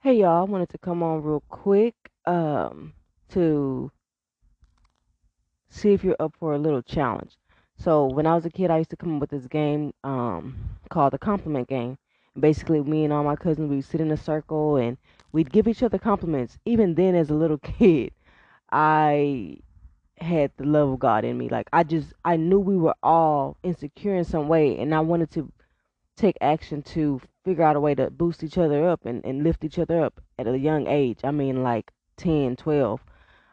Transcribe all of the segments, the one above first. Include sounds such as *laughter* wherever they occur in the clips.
Hey y'all, I wanted to come on real quick um, to see if you're up for a little challenge. So when I was a kid, I used to come up with this game um, called the compliment game. Basically, me and all my cousins, we'd sit in a circle and we'd give each other compliments. Even then, as a little *laughs* kid, I had the love of God in me. Like I just, I knew we were all insecure in some way, and I wanted to take action to figure out a way to boost each other up and, and lift each other up at a young age. I mean, like 10, 12.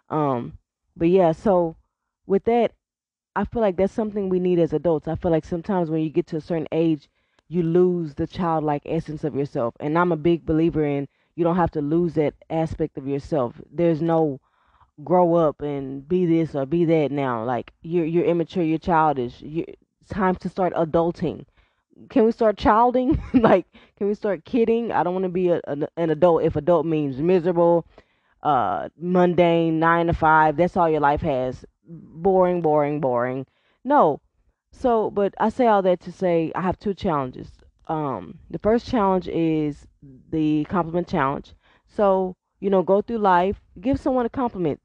Um, but yeah, so with that, I feel like that's something we need as adults. I feel like sometimes when you get to a certain age, you lose the childlike essence of yourself. And I'm a big believer in you don't have to lose that aspect of yourself. There's no grow up and be this or be that now. Like you're you're immature, you're childish. you it's time to start adulting can we start childing? *laughs* like, can we start kidding? I don't want to be a, an, an adult if adult means miserable, uh, mundane, nine to five. That's all your life has. Boring, boring, boring. No. So, but I say all that to say I have two challenges. Um, the first challenge is the compliment challenge. So, you know, go through life, give someone a compliment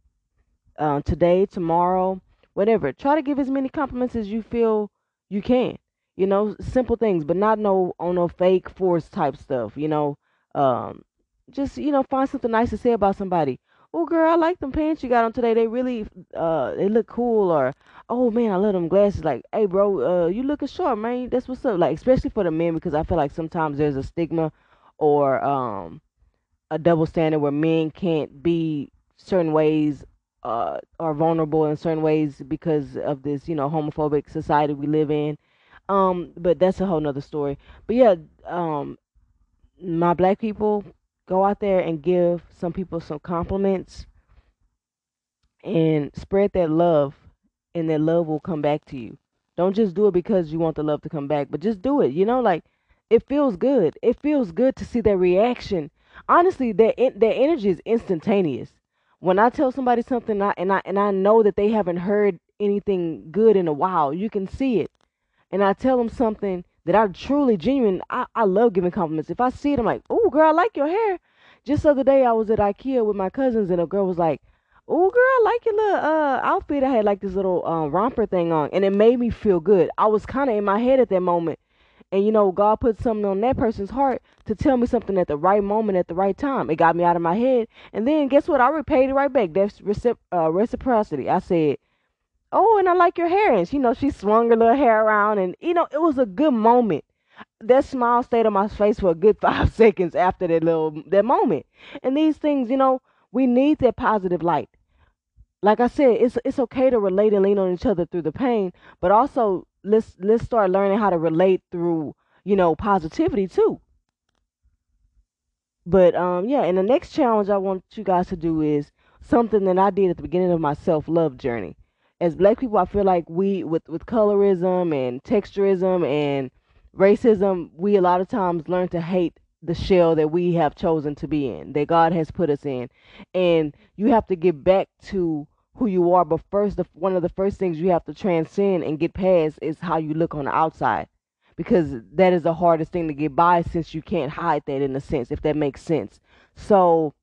uh, today, tomorrow, whatever. Try to give as many compliments as you feel you can you know, simple things, but not no on no fake force type stuff, you know. Um, just you know, find something nice to say about somebody. Oh, girl, I like them pants you got on today. They really, uh, they look cool. Or, oh man, I love them glasses. Like, hey, bro, uh, you looking sharp, man. That's what's up. Like, especially for the men, because I feel like sometimes there's a stigma or um a double standard where men can't be certain ways uh are vulnerable in certain ways because of this you know homophobic society we live in um, but that's a whole nother story. But yeah, um, my black people go out there and give some people some compliments and spread that love, and that love will come back to you. Don't just do it because you want the love to come back, but just do it. You know, like it feels good. It feels good to see that reaction. Honestly, that their energy is instantaneous. When I tell somebody something, I, and I and I know that they haven't heard anything good in a while, you can see it and I tell them something that I truly genuine, I, I love giving compliments. If I see it, I'm like, oh girl, I like your hair. Just the other day I was at IKEA with my cousins and a girl was like, Oh girl, I like your little uh outfit. I had like this little um romper thing on and it made me feel good. I was kinda in my head at that moment. And you know, God put something on that person's heart to tell me something at the right moment at the right time. It got me out of my head. And then guess what? I repaid it right back. That's recip- uh, reciprocity. I said, oh, and I like your hair. And, you know, she swung her little hair around. And, you know, it was a good moment. That smile stayed on my face for a good *laughs* five seconds after that little, that moment. And these things, you know, we need that positive light. Like I said, it's it's okay to relate and lean on each other through the pain, but also let's let's start learning how to relate through, you know, positivity too. But um yeah, and the next challenge I want you guys to do is something that I did at the beginning of my self-love journey as black people, I feel like we with with colorism and texturism and racism, we a lot of times learn to hate the shell that we have chosen to be in, that God has put us in, and you have to get back to who you are. But first, the, one of the first things you have to transcend and get past is how you look on the outside, because that is the hardest thing to get by since you can't hide that in a sense, if that makes sense. So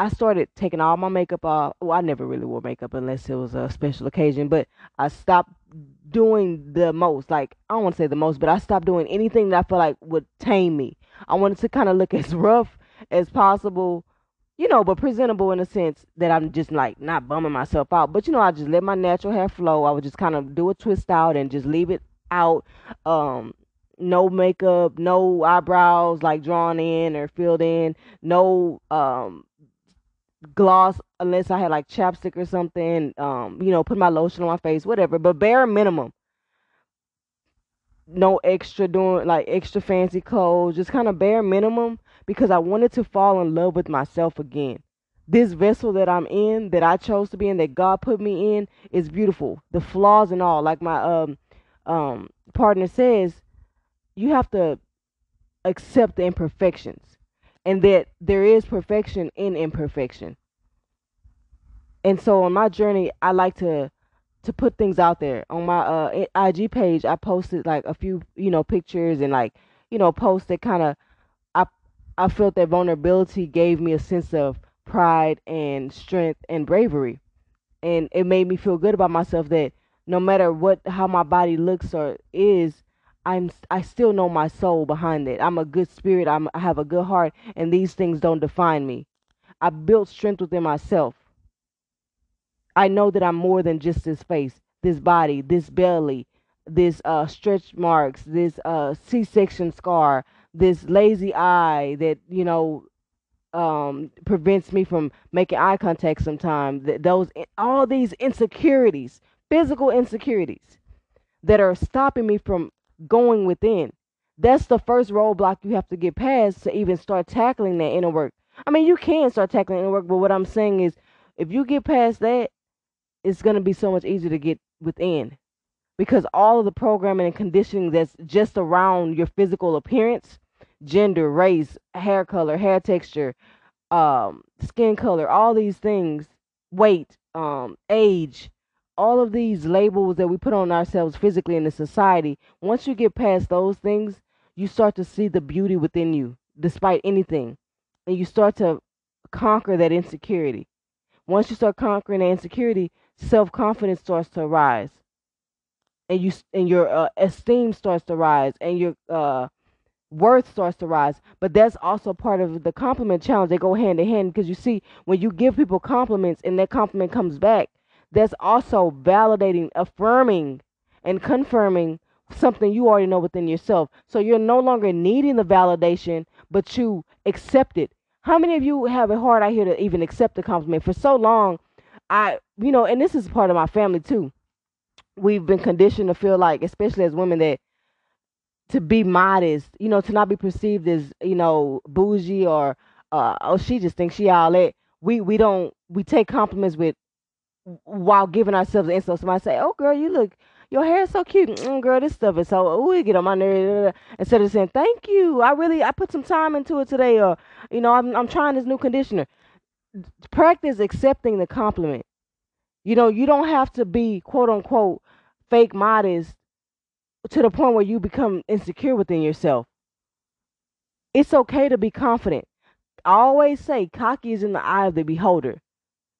I started taking all my makeup off. Well, I never really wore makeup unless it was a special occasion, but I stopped doing the most. Like, I don't want to say the most, but I stopped doing anything that I felt like would tame me. I wanted to kind of look *laughs* as rough as possible, you know, but presentable in a sense that I'm just like not bumming myself out. But, you know, I just let my natural hair flow. I would just kind of do a twist out and just leave it out. Um, no makeup, no eyebrows like drawn in or filled in, no um gloss unless I had like chapstick or something. Um, you know, put my lotion on my face, whatever. But bare minimum. No extra doing like extra fancy clothes, just kind of bare minimum because I wanted to fall in love with myself again. This vessel that I'm in, that I chose to be in, that God put me in, is beautiful. The flaws and all, like my um um partner says, you have to accept the imperfections and that there is perfection in imperfection. And so on my journey, I like to to put things out there on my uh IG page. I posted like a few, you know, pictures and like, you know, posts that kind of I I felt that vulnerability gave me a sense of pride and strength and bravery. And it made me feel good about myself that no matter what how my body looks or is, I'm I still know my soul behind it. I'm a good spirit. I'm, I have a good heart, and these things don't define me. I built strength within myself. I know that I'm more than just this face, this body, this belly, this uh, stretch marks, this uh, C-section scar, this lazy eye that you know um, prevents me from making eye contact sometimes. That those all these insecurities, physical insecurities, that are stopping me from going within. That's the first roadblock you have to get past to even start tackling that inner work. I mean, you can start tackling inner work, but what I'm saying is, if you get past that, it's going to be so much easier to get within because all of the programming and conditioning that's just around your physical appearance gender race hair color hair texture um, skin color all these things weight um, age all of these labels that we put on ourselves physically in the society once you get past those things you start to see the beauty within you despite anything and you start to conquer that insecurity once you start conquering that insecurity self confidence starts to rise, and you and your uh, esteem starts to rise, and your uh, worth starts to rise. But that's also part of the compliment challenge. They go hand in hand because you see when you give people compliments and that compliment comes back, that's also validating, affirming, and confirming something you already know within yourself. So you're no longer needing the validation, but you accept it. How many of you have it hard out here to even accept a compliment? For so long, I, you know, and this is part of my family too. We've been conditioned to feel like, especially as women, that to be modest, you know, to not be perceived as, you know, bougie or, uh, oh, she just thinks she all that. We we don't we take compliments with while giving ourselves an insult. Somebody say, "Oh, girl, you look." Your hair is so cute, mm, girl. This stuff is so. Oh, it get on my nerves. Instead of saying thank you, I really I put some time into it today, or you know I'm I'm trying this new conditioner practice accepting the compliment. You know, you don't have to be quote unquote fake modest to the point where you become insecure within yourself. It's okay to be confident. I always say cocky is in the eye of the beholder.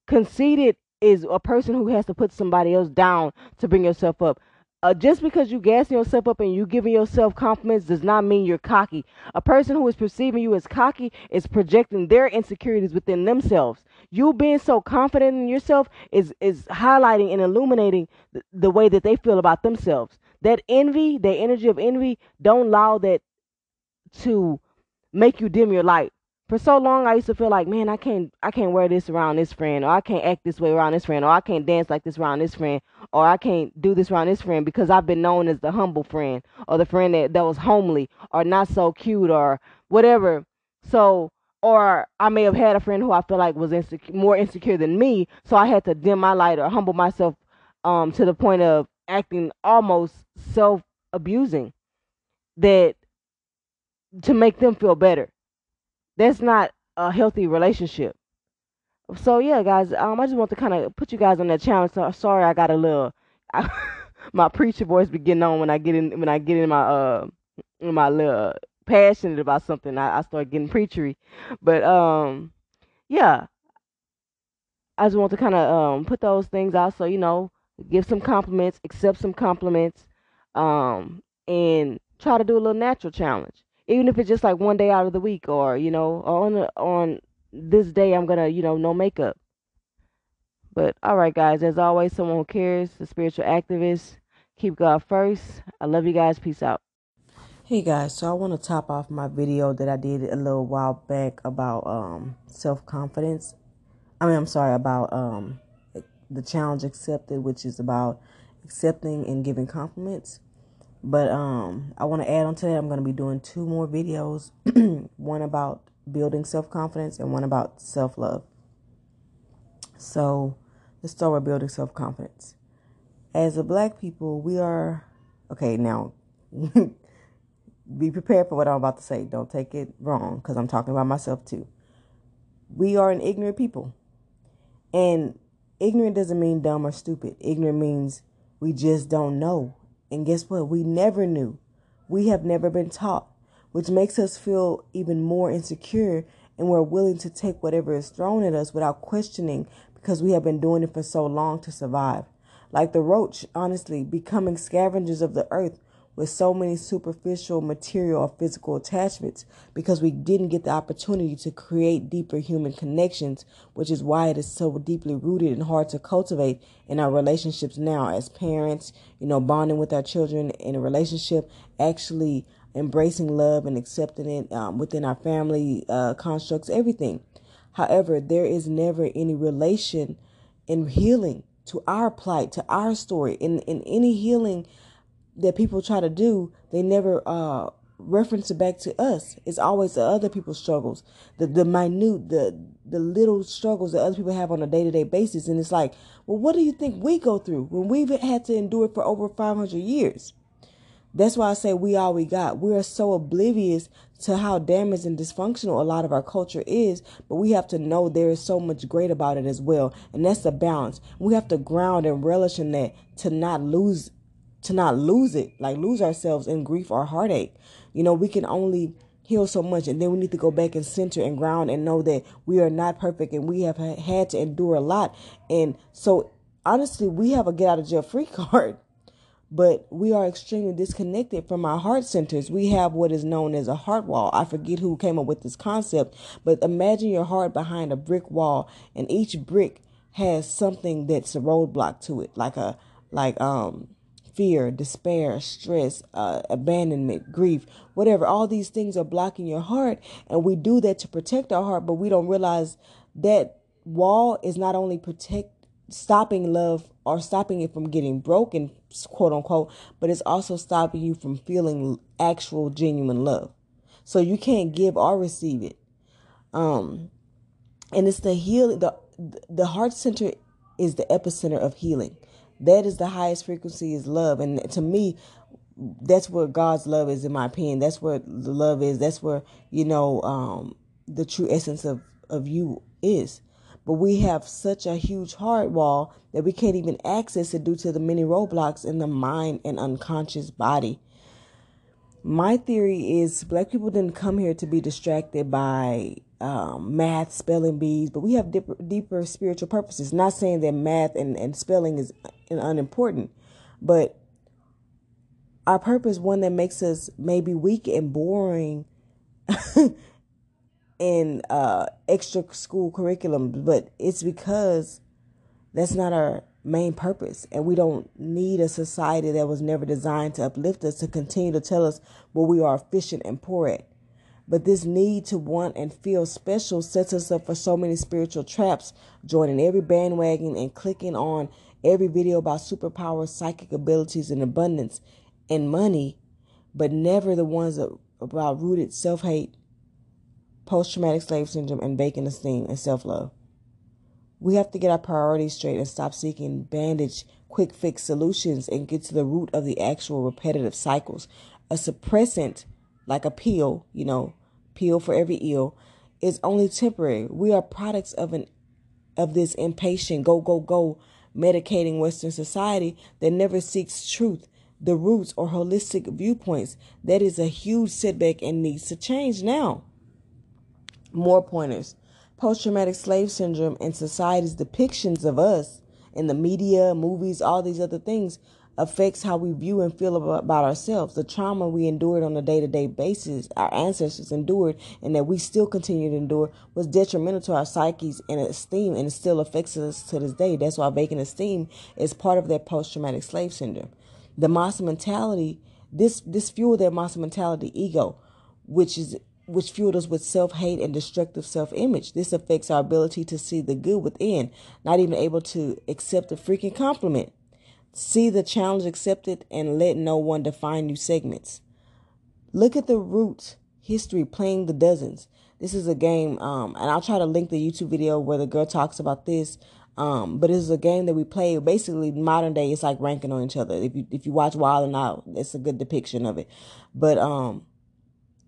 Conceited is a person who has to put somebody else down to bring yourself up uh, just because you gassing yourself up and you giving yourself compliments does not mean you're cocky. A person who is perceiving you as cocky is projecting their insecurities within themselves. You being so confident in yourself is is highlighting and illuminating the, the way that they feel about themselves. That envy, that energy of envy, don't allow that to make you dim your light for so long I used to feel like, man, I can't I can't wear this around this friend, or I can't act this way around this friend, or I can't dance like this around this friend, or I can't do this around this friend because I've been known as the humble friend, or the friend that, that was homely, or not so cute, or whatever. So or I may have had a friend who I feel like was insecure, more insecure than me, so I had to dim my light or humble myself um, to the point of acting almost self abusing that to make them feel better that's not a healthy relationship. So yeah, guys, um, I just want to kind of put you guys on that challenge. So, sorry, I got a little, I, *laughs* my preacher voice be getting on when I get in when I get in my uh in my little passionate about something. I, I start getting preachery, but um, yeah, I just want to kind of um put those things out. So you know, give some compliments, accept some compliments, um, and try to do a little natural challenge even if it's just like one day out of the week or you know on on this day i'm gonna you know no makeup. But all right guys as always someone who cares the spiritual activist keep god first. I love you guys. Peace out. Hey guys so i want to top off my video that i did a little while back about um self-confidence. I mean i'm sorry about um the challenge accepted which is about accepting and giving compliments but um, I want to add on to that. I'm going to be doing two more videos *clears throat* one about building self confidence and one about self love. So let's start with building self confidence. As a black people, we are okay now. *laughs* be prepared for what I'm about to say. Don't take it wrong because I'm talking about myself too. We are an ignorant people. And ignorant doesn't mean dumb or stupid. Ignorant means we just don't know and guess what? We never knew. We have never been taught. which makes us feel even more insecure and we're willing to take whatever is thrown at us without questioning because we have been doing it for so long to survive. Like the roach, honestly, becoming scavengers of the earth with so many superficial material or physical attachments because we didn't get the opportunity to create deeper human connections, which is why it is so deeply rooted and hard to cultivate in our relationships now as parents, you know, bonding with our children in a relationship, actually embracing love and accepting it um, within our family uh, constructs, everything. However, there is never any relation in healing to our plight, to our story. In in any healing that people try to do, they never uh, reference it back to us. It's always the other people's struggles, the the minute, the the little struggles that other people have on a day to day basis. And it's like, well, what do you think we go through when we've had to endure it for over five hundred years? That's why I say we all we got. We are so oblivious to how damaged and dysfunctional a lot of our culture is, but we have to know there is so much great about it as well. And that's the balance. We have to ground and relish in that to not lose to not lose it, like lose ourselves in grief or heartache. You know, we can only heal so much and then we need to go back and center and ground and know that we are not perfect and we have had to endure a lot. And so honestly, we have a get out of jail free *laughs* card but we are extremely disconnected from our heart centers. We have what is known as a heart wall. I forget who came up with this concept, but imagine your heart behind a brick wall, and each brick has something that's a roadblock to it, like a like um fear, despair, stress, uh, abandonment, grief, whatever. All these things are blocking your heart, and we do that to protect our heart, but we don't realize that wall is not only protect stopping love or stopping it from getting broken, quote unquote, but it's also stopping you from feeling actual genuine love. So you can't give or receive it. Um, and it's the healing, the, the heart center is the epicenter of healing. That is the highest frequency is love. And to me, that's where God's love is, in my opinion. That's where the love is. That's where, you know, um, the true essence of, of you is. But we have such a huge heart wall that we can't even access it due to the many roadblocks in the mind and unconscious body. My theory is black people didn't come here to be distracted by um, math, spelling bees, but we have deeper, deeper spiritual purposes. Not saying that math and, and spelling is unimportant, but our purpose, one that makes us maybe weak and boring *laughs* in uh, extra school curriculum, but it's because that's not our main purpose. And we don't need a society that was never designed to uplift us to continue to tell us what we are efficient and poor at. But this need to want and feel special sets us up for so many spiritual traps, joining every bandwagon and clicking on every video about superpowers, psychic abilities, and abundance and money, but never the ones about rooted self hate, post traumatic slave syndrome, and vacant esteem and self love. We have to get our priorities straight and stop seeking bandage, quick fix solutions and get to the root of the actual repetitive cycles. A suppressant, like a pill, you know, pill for every ill, is only temporary. We are products of an of this impatient go go go medicating Western society that never seeks truth, the roots, or holistic viewpoints. That is a huge setback and needs to change now. More pointers. Post traumatic slave syndrome and society's depictions of us in the media, movies, all these other things affects how we view and feel about, ourselves. The trauma we endured on a day to day basis, our ancestors endured, and that we still continue to endure, was detrimental to our psyches and esteem, and it still affects us to this day. That's why vacant esteem is part of that post traumatic slave syndrome. The Massa mentality, this this fueled that Massa mentality ego, which is which fueled us with self hate and destructive self image. This affects our ability to see the good within, not even able to accept a freaking compliment. See the challenge accepted and let no one define you segments. Look at the root history playing the dozens. This is a game, um, and I'll try to link the YouTube video where the girl talks about this. Um, but it's a game that we play basically modern day. It's like ranking on each other. If you if you watch Wild 'N Out, it's a good depiction of it. But um,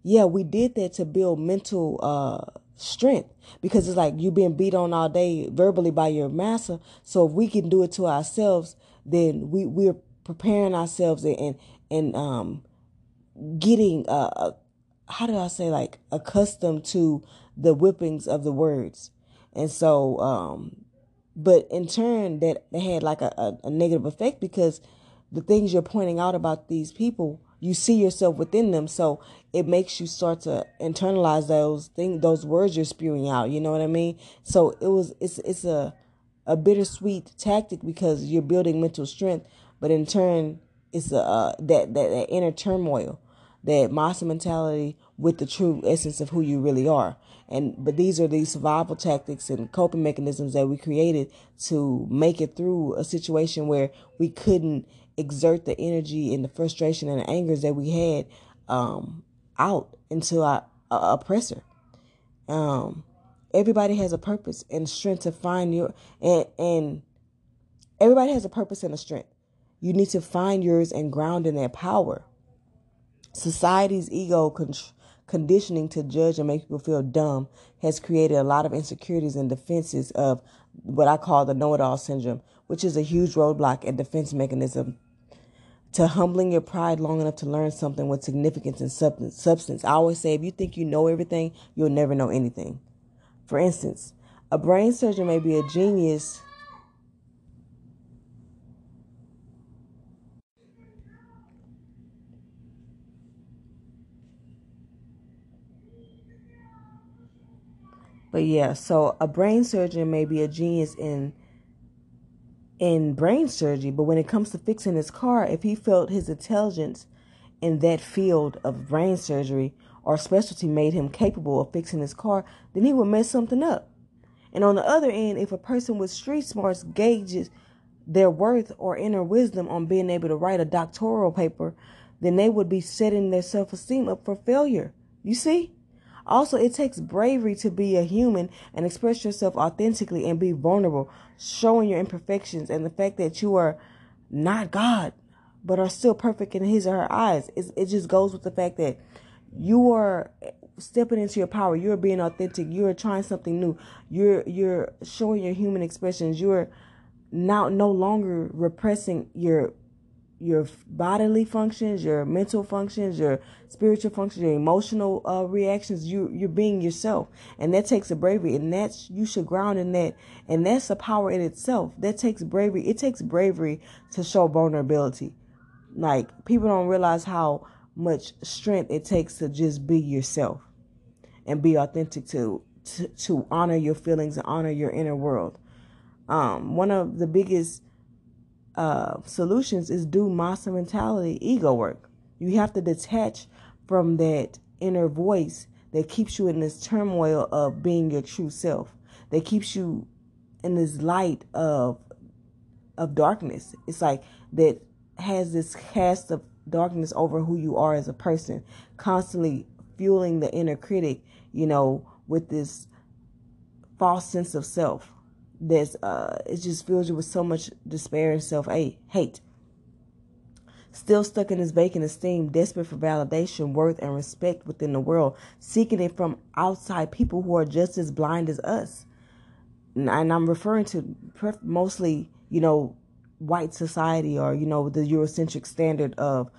yeah, we did that to build mental uh, strength because it's like you being beat on all day verbally by your master. So if we can do it to ourselves, then we we're preparing ourselves and and um, getting uh, how do I say like accustomed to the whippings of the words, and so um, but in turn that they had like a, a, a negative effect because the things you're pointing out about these people you see yourself within them. So it makes you start to internalize those things those words you're spewing out. You know what i mean? So it was it's it's a a bittersweet tactic because you're building mental strength but in turn it's a uh, that, that that inner turmoil that monster mentality with the true essence of who you really are and but these are these survival tactics and coping mechanisms that we created to make it through a situation where we couldn't exert the energy and the frustration and the angers that we had um, out into our, our oppressor. Um, everybody has a purpose and strength to find your and and everybody has a purpose and a strength. You need to find yours and ground in that power. Society's ego control conditioning to judge and make people feel dumb has created a lot of insecurities and defenses of what I call the know it all syndrome, which is a huge roadblock and defense mechanism to humbling your pride long enough to learn something with significance and substance. I always say if you think you know everything, you'll never know anything. For instance, a brain surgeon may be a genius But yeah, so a brain surgeon may be a genius in in brain surgery, but when it comes to fixing his car, if he felt his intelligence in that field of brain surgery or specialty made him capable of fixing his car, then he would mess something up. And on the other end, if a person with street smarts gauges their worth or inner wisdom on being able to write a doctoral paper, then they would be setting their self esteem up for failure. You see? Also, it takes bravery to be a human and express yourself authentically and be vulnerable, showing your imperfections and the fact that you are not God, but are still perfect in His or her eyes. It, it just goes with the fact that you are stepping into your power. You're being authentic. You're trying something new. You're you're showing your human expressions. You're now no longer repressing your your bodily functions, your mental functions, your spiritual functions, your emotional uh, reactions. You you're being yourself, and that takes a bravery, and that's you should ground in that, and that's a power in itself. That takes bravery. It takes bravery to show vulnerability. Like people don't realize how much strength it takes to just be yourself, and be authentic to to, to honor your feelings and honor your inner world. Um, one of the biggest uh, solutions is do monster mentality ego work. You have to detach from that inner voice that keeps you in this turmoil of being your true self. That keeps you in this light of of darkness. It's like that has this cast of darkness over who you are as a person, constantly fueling the inner critic, you know, with this false sense of self that's uh it just fills you with so much despair and self hate. Still stuck in this vacant esteem, desperate for validation, worth, and respect within the world, seeking it from outside people who are just as blind as us. And I'm referring to mostly, you know, white society or you know the Eurocentric standard of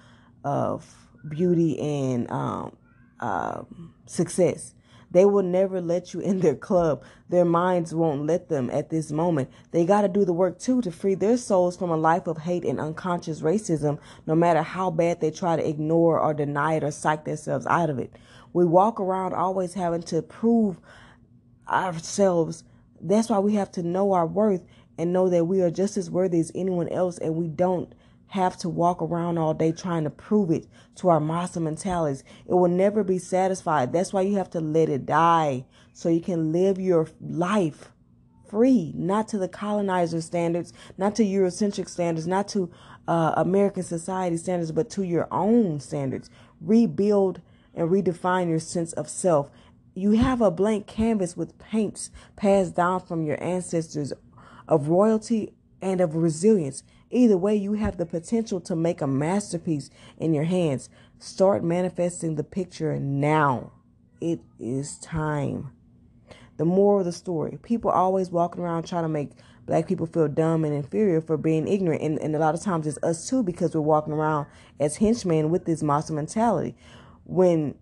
of beauty and um, uh, success. They will never let you in their club. Their minds won't let them at this moment. They got to do the work too to free their souls from a life of hate and unconscious racism, no matter how bad they try to ignore or deny it or psych themselves out of it. We walk around always having to prove ourselves. That's why we have to know our worth and know that we are just as worthy as anyone else and we don't have to walk around all day trying to prove it to our monster mentalities. It will never be satisfied. That's why you have to let it die so you can live your life free, not to the colonizer standards, not to Eurocentric standards, not to uh, American society standards, but to your own standards. Rebuild and redefine your sense of self. You have a blank canvas with paints passed down from your ancestors of royalty and of resilience. Either way, you have the potential to make a masterpiece in your hands. Start manifesting the picture now. It is time. The moral of the story people always walking around trying to make black people feel dumb and inferior for being ignorant. And, and a lot of times it's us too because we're walking around as henchmen with this monster mentality. When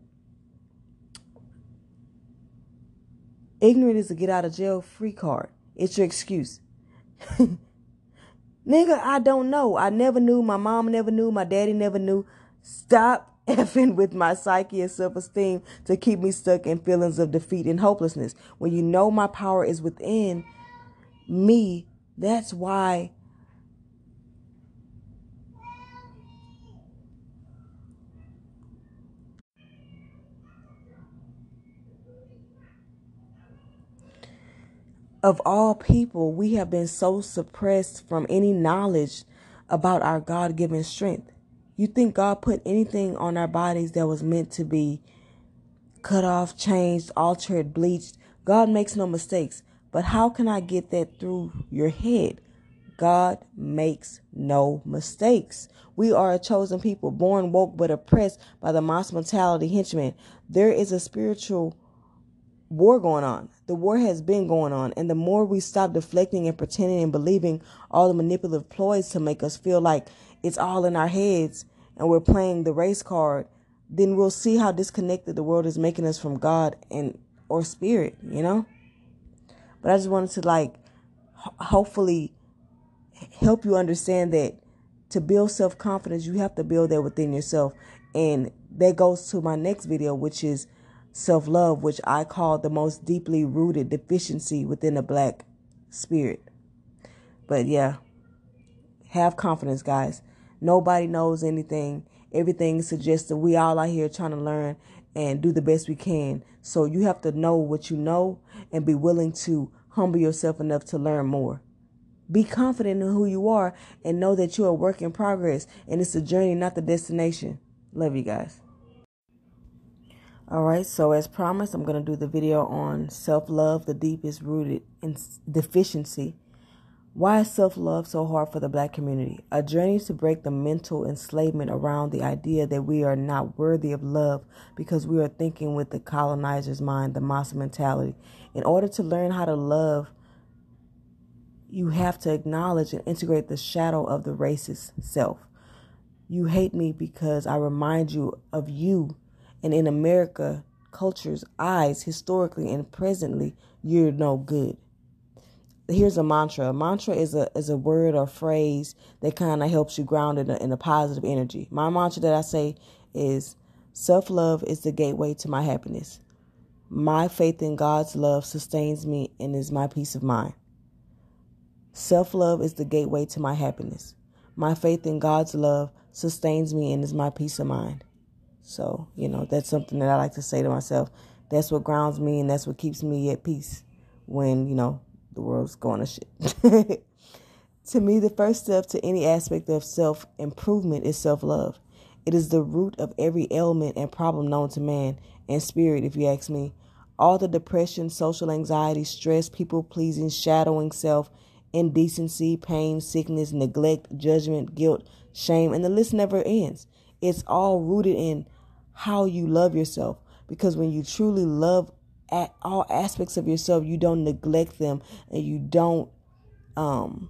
Ignorant is a get out of jail free card. It's your excuse. *laughs* Nigga, I don't know. I never knew. My mom never knew. My daddy never knew. Stop *laughs* effing with my psyche and self esteem to keep me stuck in feelings of defeat and hopelessness. When you know my power is within me, that's why of all people, we have been so suppressed from any knowledge about our God given strength. You think God put anything on our bodies that was meant to be cut off, changed, altered, bleached? God makes no mistakes. But how can I get that through your head? God makes no mistakes. We are a chosen people, born woke but oppressed by the mass mentality henchmen. There is a spiritual war going on. The war has been going on. And the more we stop deflecting and pretending and believing all the manipulative ploys to make us feel like it's all in our heads and we're playing the race card, then we'll see how disconnected the world is making us from God and or spirit, you know? But I just wanted to like hopefully help you understand that to build self-confidence, you have to build that within yourself. And that goes to my next video, which is self love, which I call the most deeply rooted deficiency within the black spirit. But yeah, have confidence, guys. Nobody knows anything. Everything suggests that we all out here trying to learn and do the best we can. So you have to know what you know and be willing to humble yourself enough to learn more. Be confident in who you are and know that you're a work in progress and it's a journey, not the destination. Love you guys. All right, so as promised, I'm going to do the video on self love, the deepest rooted in deficiency. Why is self love so hard for the black community? A journey to break the mental enslavement around the idea that we are not worthy of love because we are thinking with the colonizer's mind, the Massa mentality. In order to learn how to love, you have to acknowledge and integrate the shadow of the racist self. You hate me because I remind you of you and in America culture's eyes, historically and presently, you're no good. Here's a mantra. A mantra is a is a word or phrase that kind of helps you ground in a, in a positive energy. My mantra that I say is self love is the gateway to my happiness. My faith in God's love sustains me and is my peace of mind. Self love is the gateway to my happiness. My faith in God's love sustains me and is my peace of mind. So, you know, that's something that I like to say to myself. That's what grounds me and that's what keeps me at peace when, you know, the world's going to shit. *laughs* to me, the first step to any aspect of self improvement is self love. It is the root of every ailment and problem known to man and spirit, if you ask me. All the depression, social anxiety, stress, people pleasing, shadowing self, indecency, pain, sickness, neglect, judgment, guilt, shame, and the list never ends. It's all rooted in how you love yourself. Because when you truly love at all aspects of yourself, you don't neglect them and you don't um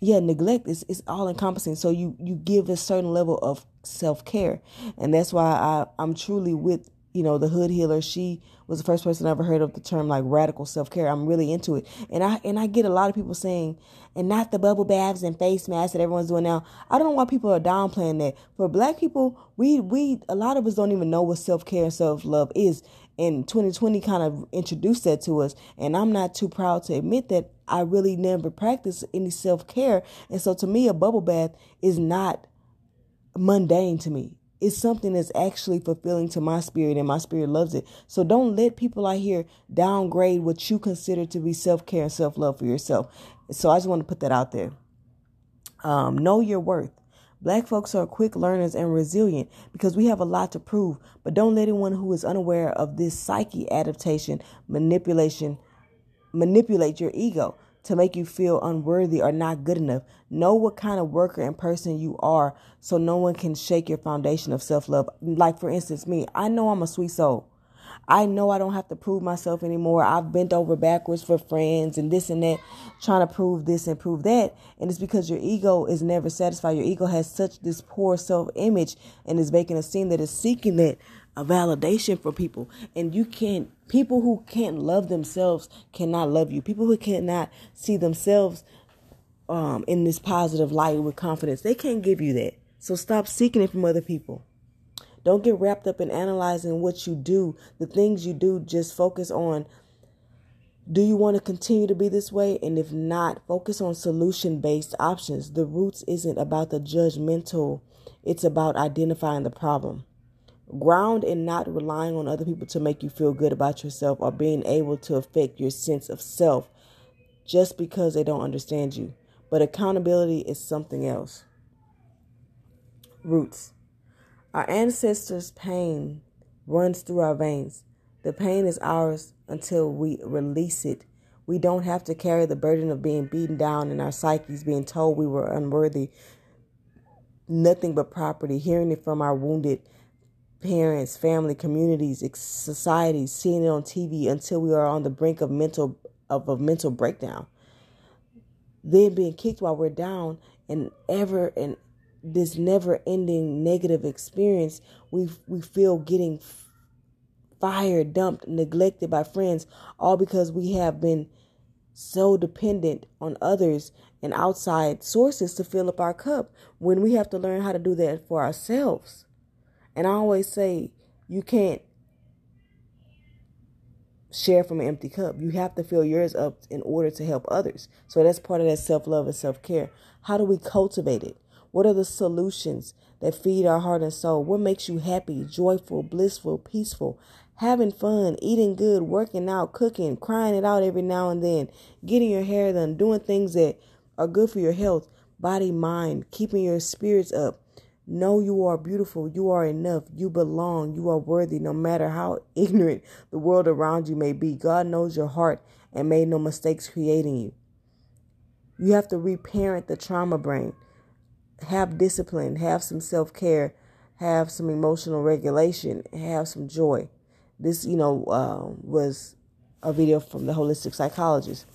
yeah, neglect is, is all encompassing. So you you give a certain level of self care. And that's why I, I'm truly with you know, the hood healer, she was the first person I ever heard of the term like radical self care. I'm really into it. And I and I get a lot of people saying, and not the bubble baths and face masks that everyone's doing now. I don't know why people are downplaying that. For black people, we we a lot of us don't even know what self care and self love is. And 2020 kind of introduced that to us. And I'm not too proud to admit that I really never practiced any self care. And so to me, a bubble bath is not mundane to me it's something that's actually fulfilling to my spirit and my spirit loves it. So don't let people out here downgrade what you consider to be self-care and self-love for yourself. So I just want to put that out there. Um, know your worth. Black folks are quick learners and resilient because we have a lot to prove, but don't let anyone who is unaware of this psyche adaptation manipulation manipulate your ego to make you feel unworthy or not good enough. Know what kind of worker and person you are so no one can shake your foundation of self love. Like, for instance, me, I know I'm a sweet soul. I know I don't have to prove myself anymore. I've bent over backwards for friends and this and that, trying to prove this and prove that. And it's because your ego is never satisfied. Your ego has such this poor self image and is making a scene that is seeking that a validation for people. And you can't, people who can't love themselves cannot love you. People who cannot see themselves um, in this positive light with confidence, they can't give you that. So stop seeking it from other people. Don't get wrapped up in analyzing what you do, the things you do. Just focus on do you want to continue to be this way? And if not, focus on solution based options. The roots isn't about the judgmental, it's about identifying the problem. Ground in not relying on other people to make you feel good about yourself or being able to affect your sense of self just because they don't understand you. But accountability is something else. Roots. Our ancestors' pain runs through our veins. The pain is ours until we release it. We don't have to carry the burden of being beaten down and our psyches, being told we were unworthy, nothing but property, hearing it from our wounded parents, family, communities, societies, seeing it on TV until we are on the brink of mental of a mental breakdown. Then being kicked while we're down and ever and this never ending negative experience we we feel getting fired, dumped, neglected by friends, all because we have been so dependent on others and outside sources to fill up our cup when we have to learn how to do that for ourselves. And I always say, you can't share from an empty cup. You have to fill yours up in order to help others. So that's part of that self love and self care. How do we cultivate it? What are the solutions that feed our heart and soul? What makes you happy, joyful, blissful, peaceful? having fun, eating good, working out, cooking, crying it out every now and then, getting your hair done, doing things that are good for your health, body, mind, keeping your spirits up. Know you are beautiful. You are enough. You belong. You are worthy, no matter how *laughs* ignorant the world around you may be. God knows your heart and made no mistakes creating you. You have to reparent the trauma brain. Have discipline. Have some self care. Have some emotional regulation. Have some joy. This, you know, uh, was a video from the holistic psychologist.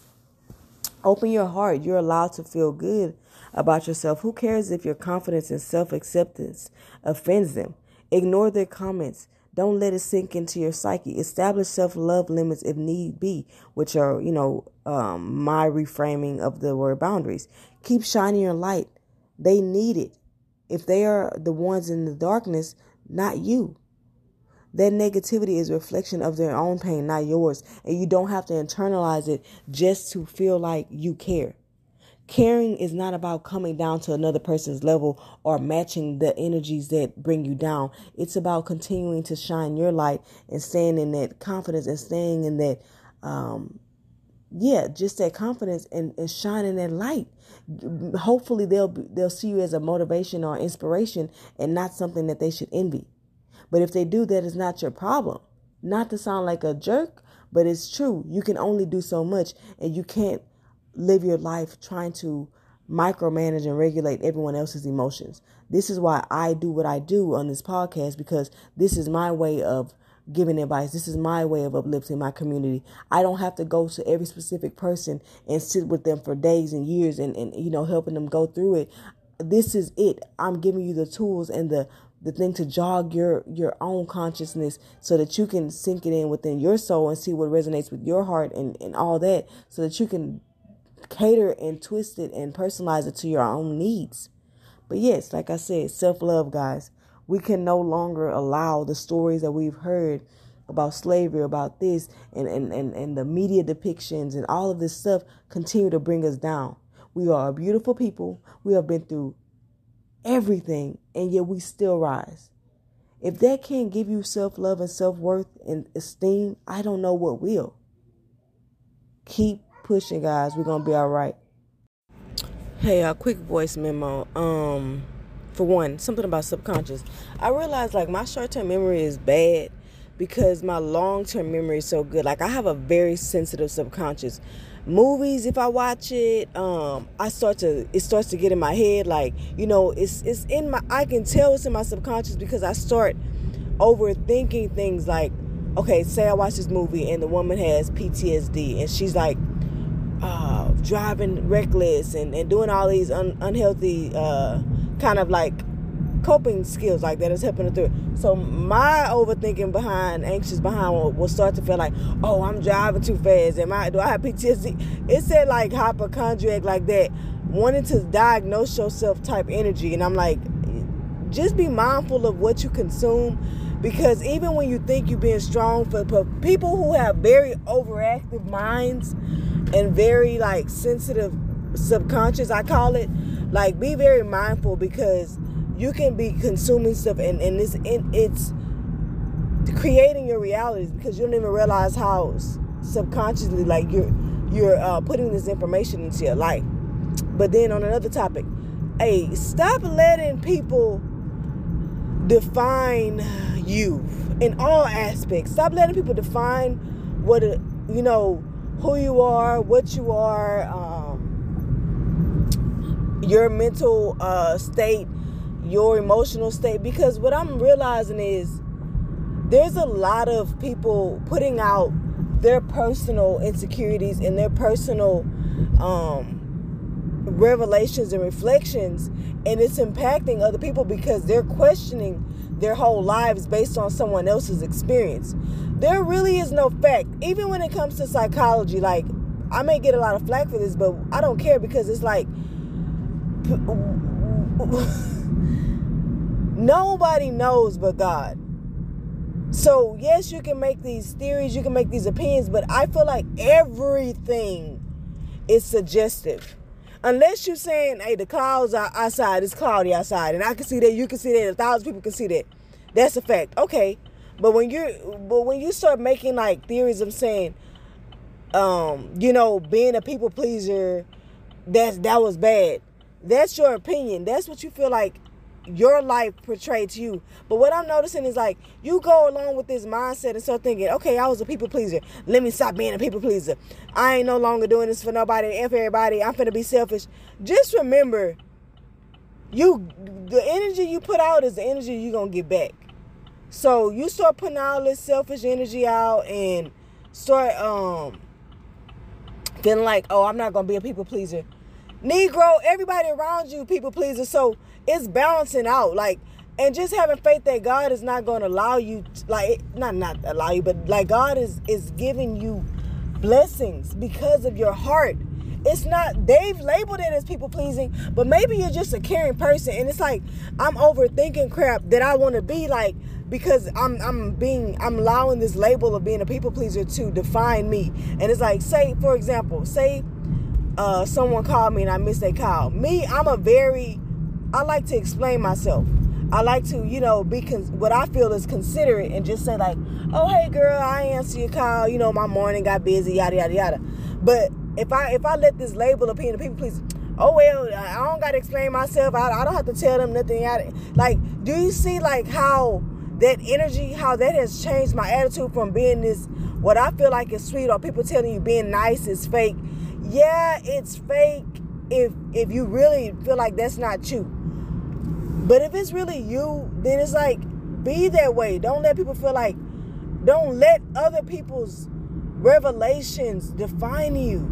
Open your heart. You're allowed to feel good about yourself. Who cares if your confidence and self acceptance offends them? Ignore their comments. Don't let it sink into your psyche. Establish self love limits if need be, which are, you know, um, my reframing of the word boundaries. Keep shining your light. They need it. If they are the ones in the darkness, not you. That negativity is a reflection of their own pain, not yours. And you don't have to internalize it just to feel like you care. Caring is not about coming down to another person's level or matching the energies that bring you down. It's about continuing to shine your light and staying in that confidence and staying in that, um, yeah, just that confidence and, and shining that light. Hopefully they'll they'll see you as a motivation or inspiration and not something that they should envy. But if they do, that is not your problem. Not to sound like a jerk, but it's true. You can only do so much, and you can't live your life trying to micromanage and regulate everyone else's emotions. This is why I do what I do on this podcast because this is my way of giving advice. This is my way of uplifting my community. I don't have to go to every specific person and sit with them for days and years and, and you know helping them go through it. This is it. I'm giving you the tools and the the thing to jog your your own consciousness so that you can sink it in within your soul and see what resonates with your heart and, and all that so that you can cater and twist it and personalize it to your own needs but yes like i said self-love guys we can no longer allow the stories that we've heard about slavery about this and, and, and, and the media depictions and all of this stuff continue to bring us down we are a beautiful people we have been through everything, and yet we still rise. If that can't give you self love and self worth and esteem, I don't know what will. Keep pushing, guys. We're gonna be all right. Hey, a quick voice memo. Um, for one, something about subconscious. I realized like my short term memory is bad because my long term memory is so good. Like I have a very sensitive subconscious movies if i watch it um i start to it starts to get in my head like you know it's it's in my i can tell it's in my subconscious because i start overthinking things like okay say i watch this movie and the woman has ptsd and she's like uh driving reckless and, and doing all these un, unhealthy uh kind of like coping skills like that is helping her through. So my overthinking behind, anxious behind, will, will start to feel like, oh, I'm driving too fast. Am I? Do I have PTSD? It said like hypochondriac, like that, wanting to diagnose yourself type energy, and I'm like, just be mindful of what you consume because even when you think you're being strong for, for people who have very overactive minds and very like sensitive subconscious i call it like be very mindful because you can be consuming stuff and, and it's it's creating your realities because you don't even realize how subconsciously like you're you're uh, putting this information into your life but then on another topic hey stop letting people define you in all aspects. Stop letting people define what a, you know who you are, what you are, um, your mental uh, state, your emotional state. Because what I'm realizing is there's a lot of people putting out their personal insecurities and their personal um, revelations and reflections and it's impacting other people because they're questioning their whole lives based on someone else's experience. There really is no fact, even when it comes to psychology. Like, I may get a lot of flack for this, but I don't care because it's like *laughs* nobody knows but God. So, yes, you can make these theories, you can make these opinions, but I feel like everything is suggestive Unless you're saying, hey, the clouds are outside, it's cloudy outside, and I can see that, you can see that, a thousand people can see that. That's a fact. Okay. But when you're but when you start making like theories of saying, um, you know, being a people pleaser, that's that was bad. That's your opinion. That's what you feel like your life portrayed to you. But what I'm noticing is like you go along with this mindset and start thinking, okay, I was a people pleaser. Let me stop being a people pleaser. I ain't no longer doing this for nobody and for everybody. I'm finna be selfish. Just remember, you the energy you put out is the energy you're gonna get back. So you start putting all this selfish energy out and start um feeling like, oh, I'm not gonna be a people pleaser. Negro, everybody around you people pleaser. So it's balancing out like and just having faith that God is not going to allow you like not not allow you but like God is is giving you blessings because of your heart it's not they've labeled it as people pleasing but maybe you're just a caring person and it's like i'm overthinking crap that i want to be like because i'm i'm being i'm allowing this label of being a people pleaser to define me and it's like say for example say uh someone called me and i missed a call me i'm a very I like to explain myself. I like to, you know, be con- what I feel is considerate and just say like, "Oh, hey, girl, I answer your call. You know, my morning got busy, yada yada yada." But if I if I let this label of being a people please, oh well, I don't gotta explain myself. I, I don't have to tell them nothing. Yada. Like, do you see like how that energy, how that has changed my attitude from being this what I feel like is sweet, or people telling you being nice is fake. Yeah, it's fake if if you really feel like that's not you but if it's really you, then it's like be that way. Don't let people feel like don't let other people's revelations define you.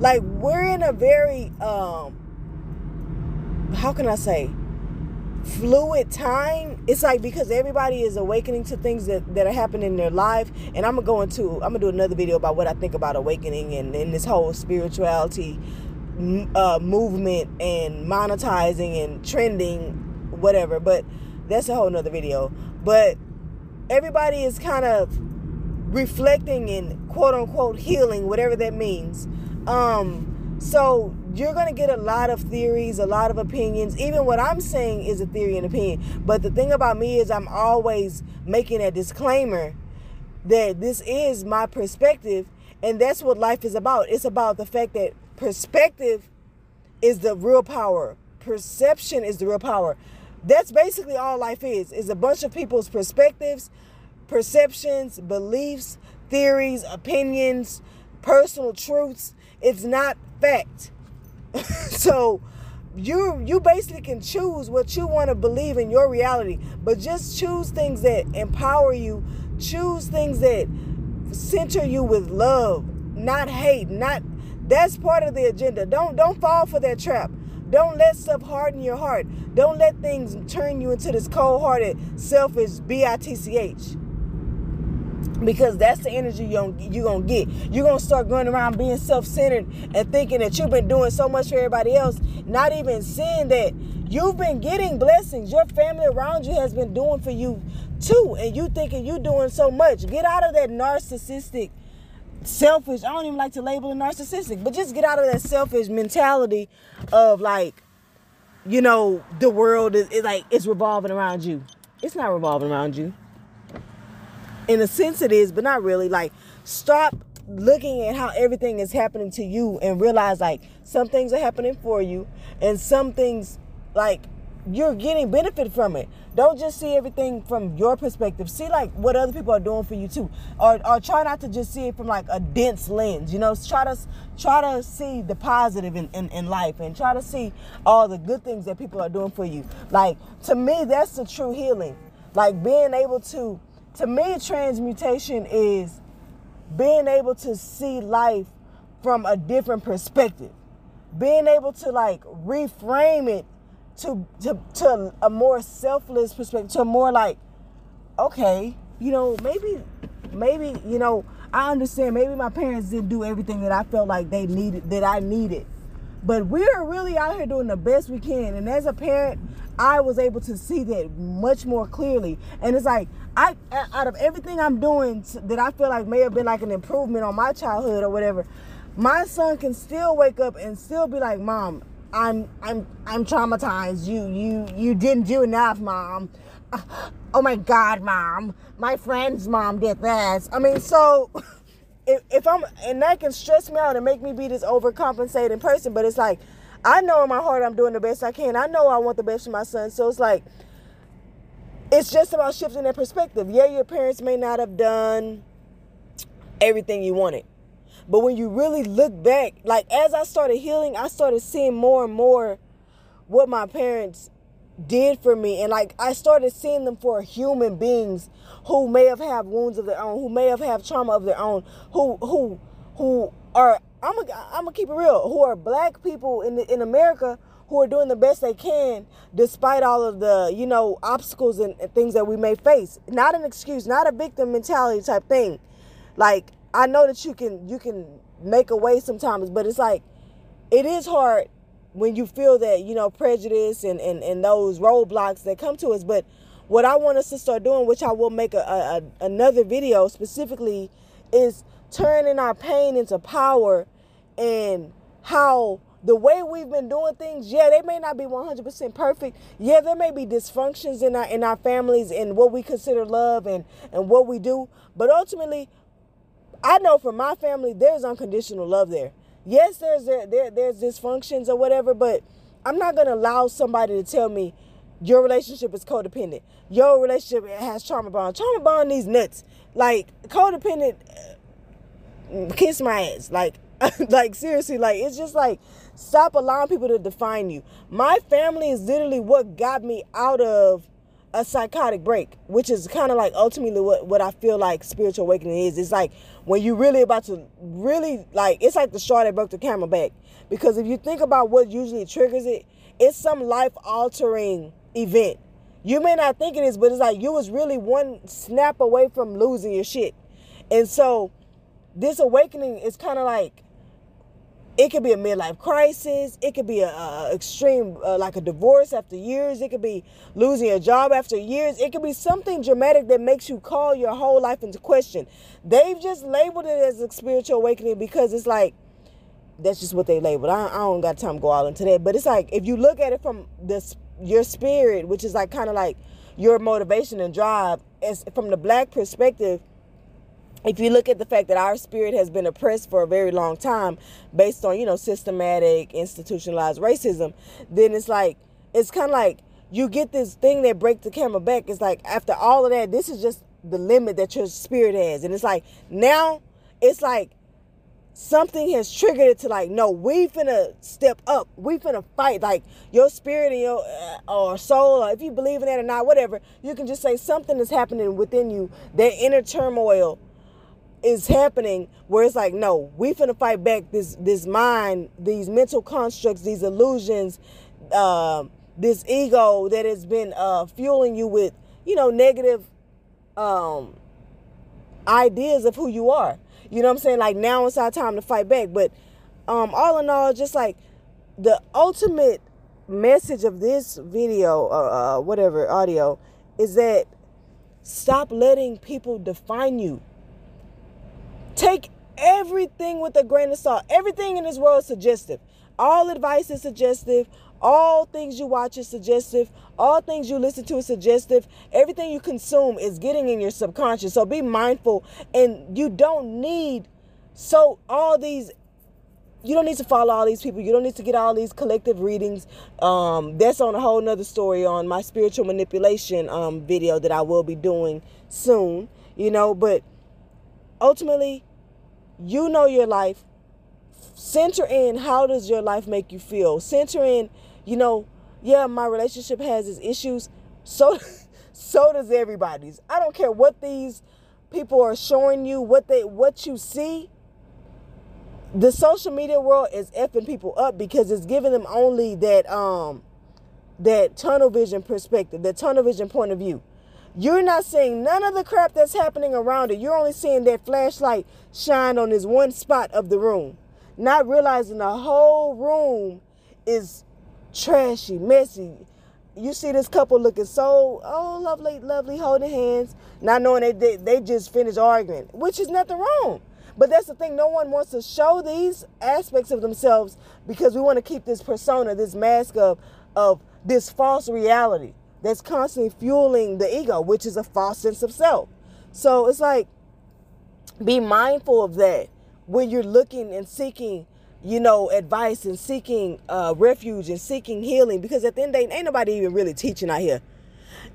Like we're in a very um how can I say fluid time. It's like because everybody is awakening to things that, that are happening in their life. And I'm gonna go into I'm gonna do another video about what I think about awakening and, and this whole spirituality uh, movement and monetizing and trending whatever. But that's a whole nother video. But everybody is kind of reflecting and quote unquote healing, whatever that means. Um, so you're gonna get a lot of theories, a lot of opinions. Even what I'm saying is a theory and opinion. But the thing about me is I'm always making a disclaimer that this is my perspective, and that's what life is about. It's about the fact that perspective is the real power. Perception is the real power that's basically all life is is a bunch of people's perspectives perceptions beliefs theories opinions personal truths it's not fact *laughs* so you you basically can choose what you want to believe in your reality but just choose things that empower you choose things that center you with love not hate not that's part of the agenda don't don't fall for that trap don't let stuff harden your heart. Don't let things turn you into this cold-hearted, selfish B-I-T-C-H. Because that's the energy you're gonna, get. You're gonna start going around being self-centered and thinking that you've been doing so much for everybody else, not even seeing that you've been getting blessings. Your family around you has been doing for you too, and you thinking you're doing so much. Get out of that narcissistic selfish. I don't even like to label it narcissistic, but just get out of that selfish mentality of like, you know, the world is, is like it's revolving around you. It's not revolving around you. In a sense, it is, but not really. Like, stop looking at how everything is happening to you and realize like some things are happening for you and some things like you're getting benefit from it. Don't just see everything from your perspective. See like what other people are doing for you too. Or, or try not to just see it from like a dense lens. You know, try to try to see the positive in, in, in life and try to see all the good things that people are doing for you. Like to me, that's the true healing. Like being able to to me, transmutation is being able to see life from a different perspective. Being able to like reframe it to to to a more selfless perspective, to a more like, okay, you know, maybe maybe, you know, I understand maybe my parents didn't do everything that I felt like they needed that I needed. But we're really out here doing the best we can. And as a parent, I was able to see that much more clearly. And it's like I out of everything I'm doing that I feel like may have been like an improvement on my childhood or whatever, my son can still wake up and still be like, "Mom, I'm I'm I'm traumatized. You you you didn't do enough, mom. Oh my god, mom. My friend's mom did this. I mean, so *laughs* if, if I'm and that can stress me out and make me be this overcompensating person, but it's like I know in my heart I'm doing the best I can. I know I want the best for my son. So it's like it's just about shifting that perspective. Yeah, your parents may not have done everything you wanted. But when you really look back, like as I started healing, I started seeing more and more what my parents did for me and like I started seeing them for human beings who may have had wounds of their own, who may have had trauma of their own, who who who are I'm gonna I'm gonna keep it real, who are black people in the, in America who are doing the best they can despite all of the you know obstacles and, things that we may face. Not an excuse, not a victim mentality type thing. Like I know that you can you can make a way sometimes, but it's like it is hard when you feel that you know prejudice and and, and those roadblocks that come to us. But what I want us to start doing, which I will make a, a, a another video specifically, is turning our pain into power and how the way we've been doing things, yeah, they may not be 100% perfect. Yeah, there may be dysfunctions in our in our families and what we consider love and and what we do, but ultimately I know for my family, there's unconditional love there. Yes, there's there, there there's dysfunctions or whatever, but I'm not gonna allow somebody to tell me your relationship is codependent. Your relationship has trauma bond. Trauma bond these nuts. Like codependent, kiss my ass. Like, *laughs* like seriously, like it's just like stop allowing people to define you. My family is literally what got me out of a psychotic break, which is kind of like ultimately what, what I feel like spiritual awakening is. It's like when you're really about to really like it's like the straw that broke the camel back. Because if you think about what usually triggers it, it's some life altering event. You may not think it is, but it's like you was really one snap away from losing your shit. And so this awakening is kind of like it could be a midlife crisis. It could be a, a extreme, uh, like a divorce after years. It could be losing a job after years. It could be something dramatic that makes you call your whole life into question. They've just labeled it as a spiritual awakening because it's like that's just what they labeled. I, I don't got time to go all into that, but it's like if you look at it from this your spirit, which is like kind of like your motivation and drive, as from the black perspective if you look at the fact that our spirit has been oppressed for a very long time based on you know systematic institutionalized racism then it's like it's kind of like you get this thing that breaks the camera back. It's like after all of that this is just the limit that your spirit has. And it's like now it's like something has triggered it to like no we finna step up. We finna fight. Like your spirit and your uh, or soul or if you believe in that or not whatever you can just say something is happening within you that inner turmoil is happening where it's like no we finna fight back this this mind these mental constructs these illusions uh, this ego that has been uh, fueling you with, you know, negative um, ideas of who you are. You know what I'm saying? Like now it's our time to fight back. But um, all in all, just like the ultimate message of this video or uh, whatever audio is that stop letting people define you. Take everything with a grain of salt. Everything in this world is suggestive. All advice is suggestive. All things you watch is suggestive. All things you listen to is suggestive. Everything you consume is getting in your subconscious. So be mindful and you don't need so all these you don't need to follow all these people. You don't need to get all these collective readings. Um, that's on a whole nother story on my spiritual manipulation um, video that I will be doing soon. You know, but ultimately, you know your life. Center in how does your life make you feel. Center in, you know, yeah, my relationship has its issues. So, *laughs* so does everybody's. I don't care what these people are showing you, what they, what you see the social media world is effing people up because it's giving them only that um that tunnel vision perspective, that tunnel vision point of view. You're not seeing none of the crap that's happening around it. You're only seeing that flashlight shine on this one spot of the room, not realizing the whole room is trashy, messy. You see this couple looking so oh lovely, lovely, holding hands, not knowing they they, they just finished arguing, which is nothing wrong. But that's the thing, no one wants to show these aspects of themselves because we want to keep this persona, this mask of, of this false reality that's constantly fueling the ego, which is a false sense of self. So it's like, be mindful of that when you're looking and seeking, you know, advice and seeking uh, refuge and seeking healing. Because at the end of the day, ain't nobody even really teaching out here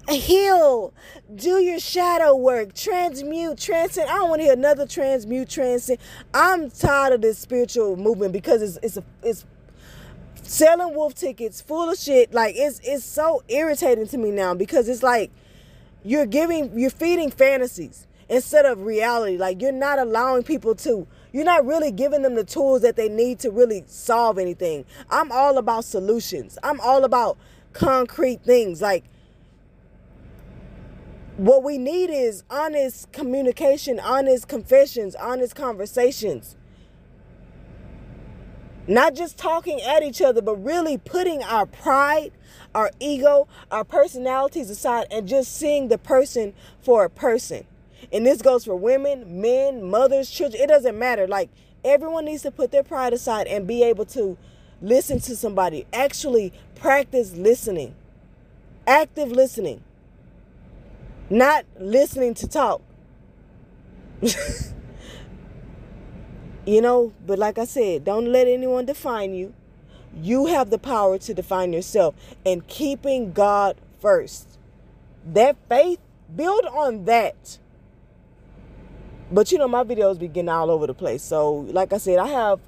heal, do your shadow work, transmute, transcend. I don't want to hear another transmute, transcend. I'm tired of this spiritual movement because it's it's a, it's selling wolf tickets, full of shit. Like it's it's so irritating to me now because it's like you're giving you're feeding fantasies instead of reality. Like you're not allowing people to you're not really giving them the tools that they need to really solve anything. I'm all about solutions. I'm all about concrete things like what we need is honest communication, honest confessions, honest conversations. Not just talking at each other, but really putting our pride, our ego, our personalities aside and just seeing the person for a person. And this goes for women, men, mothers, children. It doesn't matter. Like everyone needs to put their pride aside and be able to listen to somebody. Actually practice listening. Active listening not listening to talk. *laughs* you know, but like I said, don't let anyone define you. You have the power to define yourself and keeping God first. That faith, build on that. But you know, my videos be getting all over the place. So, like I said, I have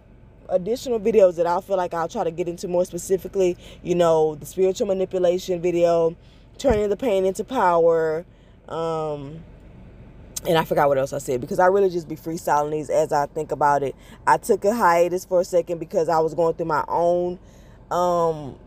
additional videos that I feel like I'll try to get into more specifically. You know, the spiritual manipulation video, turning the pain into power, um, and I forgot what else I said because I really just be freestyling these as I think about it. I took a hiatus for a second because I was going through my own, um,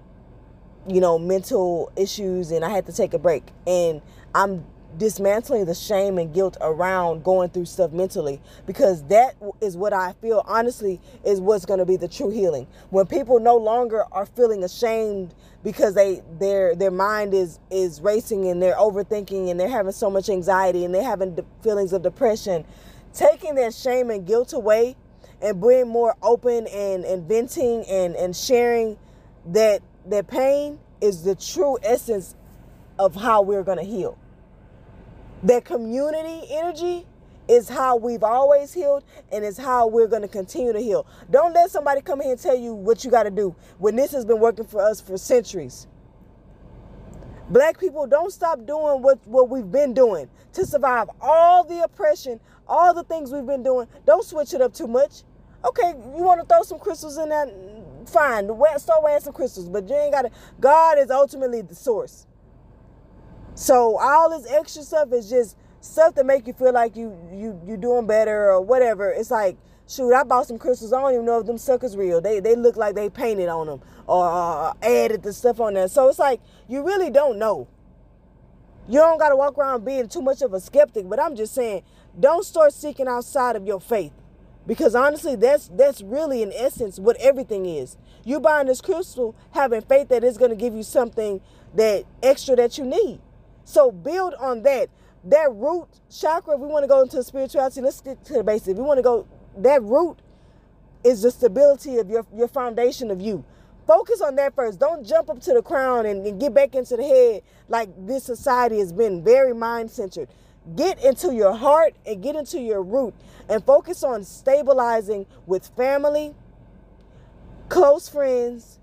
you know, mental issues and I had to take a break. And I'm dismantling the shame and guilt around going through stuff mentally because that is what I feel honestly is what's going to be the true healing. When people no longer are feeling ashamed because they their their mind is is racing and they're overthinking and they're having so much anxiety and they're having feelings of depression, taking that shame and guilt away and being more open and, and venting and and sharing that that pain is the true essence of how we're going to heal that community energy is how we've always healed and is how we're going to continue to heal. Don't let somebody come here and tell you what you got to do when this has been working for us for centuries. Black people don't stop doing what, what we've been doing to survive all the oppression, all the things we've been doing. Don't switch it up too much. Okay, you want to throw some crystals in that? Fine, start wearing some crystals, but you ain't got to. God is ultimately the source. So all this extra stuff is just stuff to make you feel like you you you doing better or whatever. It's like shoot, I bought some crystals. I don't even know if them suckers real. They they look like they painted on them or uh, added the stuff on there. So it's like you really don't know. You don't got to walk around being too much of a skeptic. But I'm just saying, don't start seeking outside of your faith, because honestly, that's that's really in essence what everything is. You buying this crystal, having faith that it's to give you something that extra that you need. So build on that. That root chakra, if we want to go into spirituality, let's get to the basics. If we want to go, that root is the stability of your, your foundation of you. Focus on that first. Don't jump up to the crown and, and get back into the head like this society has been very mind centered. Get into your heart and get into your root and focus on stabilizing with family, close friends,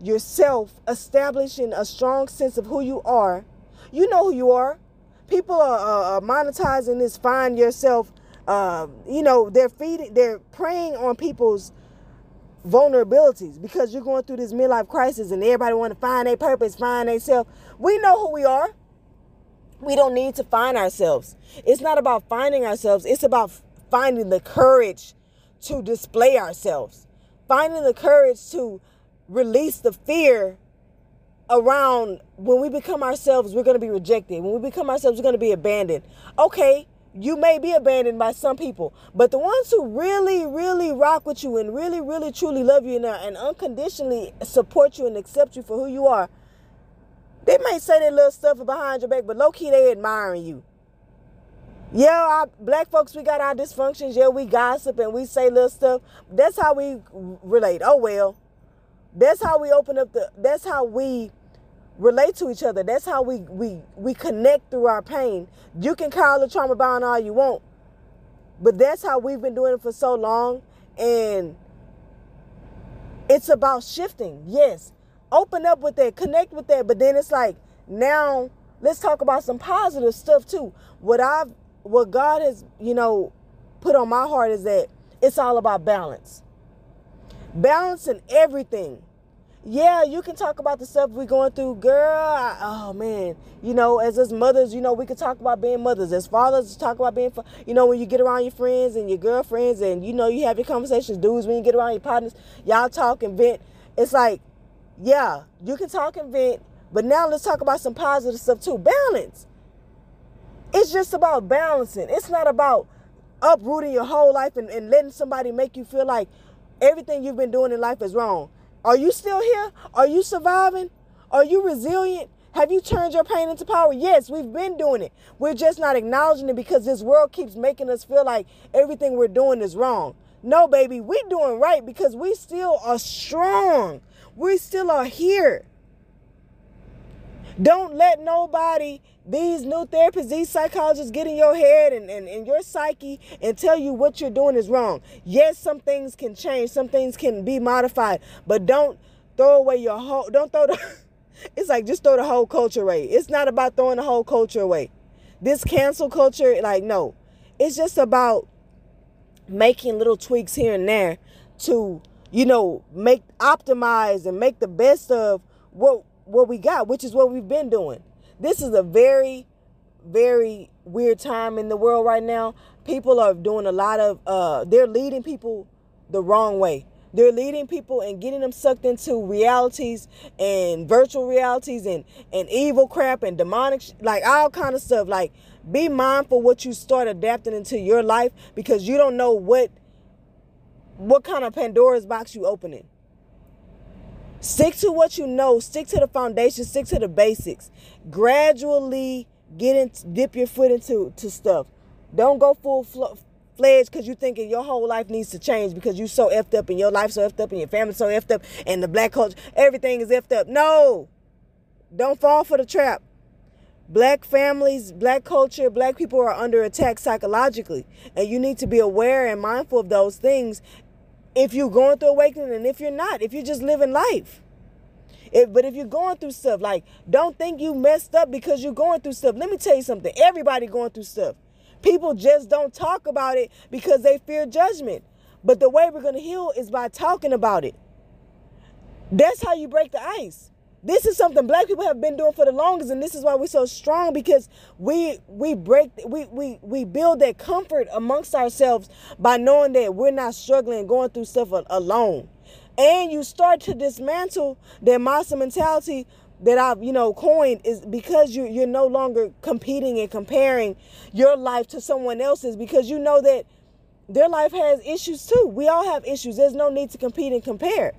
yourself, establishing a strong sense of who you are. You know who you are. People are, monetizing this find yourself. Uh, you know, they're feeding, they're preying on people's vulnerabilities because you're going through this midlife crisis and everybody want to find their purpose, find themselves. We know who we are. We don't need to find ourselves. It's not about finding ourselves. It's about finding the courage to display ourselves. Finding the courage to release the fear around when we become ourselves, we're going to be rejected. When we become ourselves, we're going to be abandoned. Okay, you may be abandoned by some people, but the ones who really, really rock with you and really, really, truly love you and, uh, and unconditionally support you and accept you for who you are, they might say their little stuff behind your back, but low key they admiring you. Yeah, our, black folks, we got our dysfunctions. Yeah, we gossip and we say little stuff. That's how we relate. Oh well. That's how we open up the. That's how we relate to each other. That's how we we we connect through our pain. You can call the trauma bond all you want, but that's how we've been doing it for so long, and it's about shifting. Yes, open up with that, connect with that, but then it's like now let's talk about some positive stuff too. What I've what God has you know put on my heart is that it's all about balance, balance in everything yeah, you can talk about the stuff we're going through, girl. I, oh man, you know, as us mothers, you know, we can talk about being mothers. As fathers, talk about being, you know, when you get around your friends and your girlfriends, and you know, you have your conversations. Dudes, when you get around your partners, y'all talk and vent. It's like, yeah, you can talk and vent, but now let's talk about some positive stuff too. Balance. It's just about balancing. It's not about uprooting your whole life and, and letting somebody make you feel like everything you've been doing in life is wrong. Are you still here? Are you surviving? Are you resilient? Have you turned your pain into power? Yes, we've been doing it. We're just not acknowledging it because this world keeps making us feel like everything we're doing is wrong. No, baby, we're doing right because we still are strong. We still are here. Don't let nobody, these new therapists, these psychologists get in your head and, and, and your psyche and tell you what you're doing is wrong. Yes, some things can change, some things can be modified, but don't throw away your whole, don't throw the, *laughs* it's like just throw the whole culture away. It's not about throwing the whole culture away. This cancel culture, like, no. It's just about making little tweaks here and there to, you know, make optimize and make the best of what what we got, which is what we've been doing. This is a very, very weird time in the world right now. People are doing a lot of, uh, they're leading people the wrong way. They're leading people and getting them sucked into realities and virtual realities and, and evil crap and demonic, like all kind of stuff. Like, be mindful what you start adapting into your life because you don't know what what kind of Pandora's box you opening. Stick to what you know. Stick to the foundation. Stick to the basics. Gradually get in, dip your foot into to stuff. Don't go full fledged because you're thinking your whole life needs to change because you're so effed up and your life so effed up and your family so effed up and the black culture, everything is effed up. No, don't fall for the trap. Black families, black culture, black people are under attack psychologically, and you need to be aware and mindful of those things if you're going through awakening and if you're not, if you're just living life. If, but if you're going through stuff, like don't think you messed up because you're going through stuff. Let me tell you something. Everybody going through stuff. People just don't talk about it because they fear judgment. But the way we're going to heal is by talking about it. That's how you break the ice. This is something black people have been doing for the longest and this is why we're so strong because we we break we we we build that comfort amongst ourselves by knowing that we're not struggling going through stuff alone and you start to dismantle that monster mentality that I've you know coined is because you you're no longer competing and comparing your life to someone else's because you know that their life has issues too. We all have issues. There's no need to compete and compare.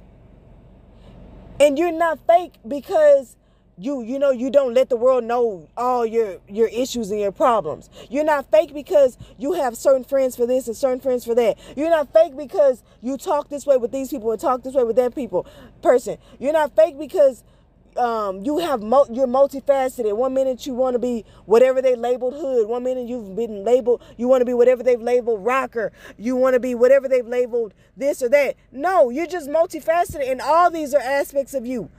And you're not fake because you you know you don't let the world know all your your issues and your problems. You're not fake because you have certain friends for this and certain friends for that. You're not fake because you talk this way with these people and talk this way with that people person. You're not fake because um, you have you're multifaceted. One minute you want to be whatever they labeled hood. One minute you've been labeled you want to be whatever they've labeled rocker. You want to be whatever they've labeled this or that. No, you're just multifaceted, and all these are aspects of you.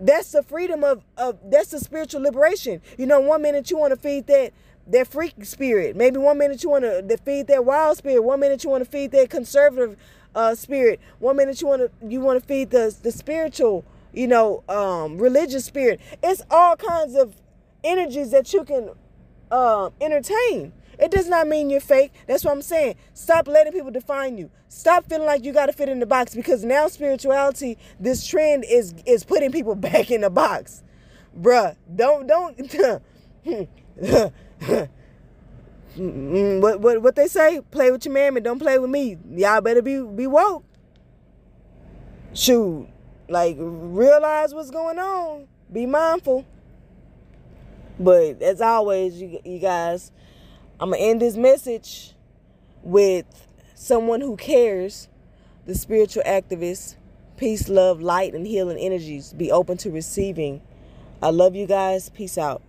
That's the freedom of of that's the spiritual liberation. You know, one minute you want to feed that that freak spirit. Maybe one minute you want to feed that wild spirit. One minute you want to feed that conservative uh, spirit. One minute you want to you want to feed the the spiritual you know, um, religious spirit. It's all kinds of energies that you can uh, entertain. It does not mean you're fake. That's what I'm saying. Stop letting people define you. Stop feeling like you got to fit in the box because now spirituality, this trend is is putting people *laughs* back in the box. Bruh, don't don't *laughs* what what what they say? Play with your but don't play with me. Y'all better be be woke. Shoot, like, realize what's going on. Be mindful. But as always, you, you guys, I'm going to end this message with someone who cares, the spiritual activist. Peace, love, light, and healing energies. Be open to receiving. I love you guys. Peace out.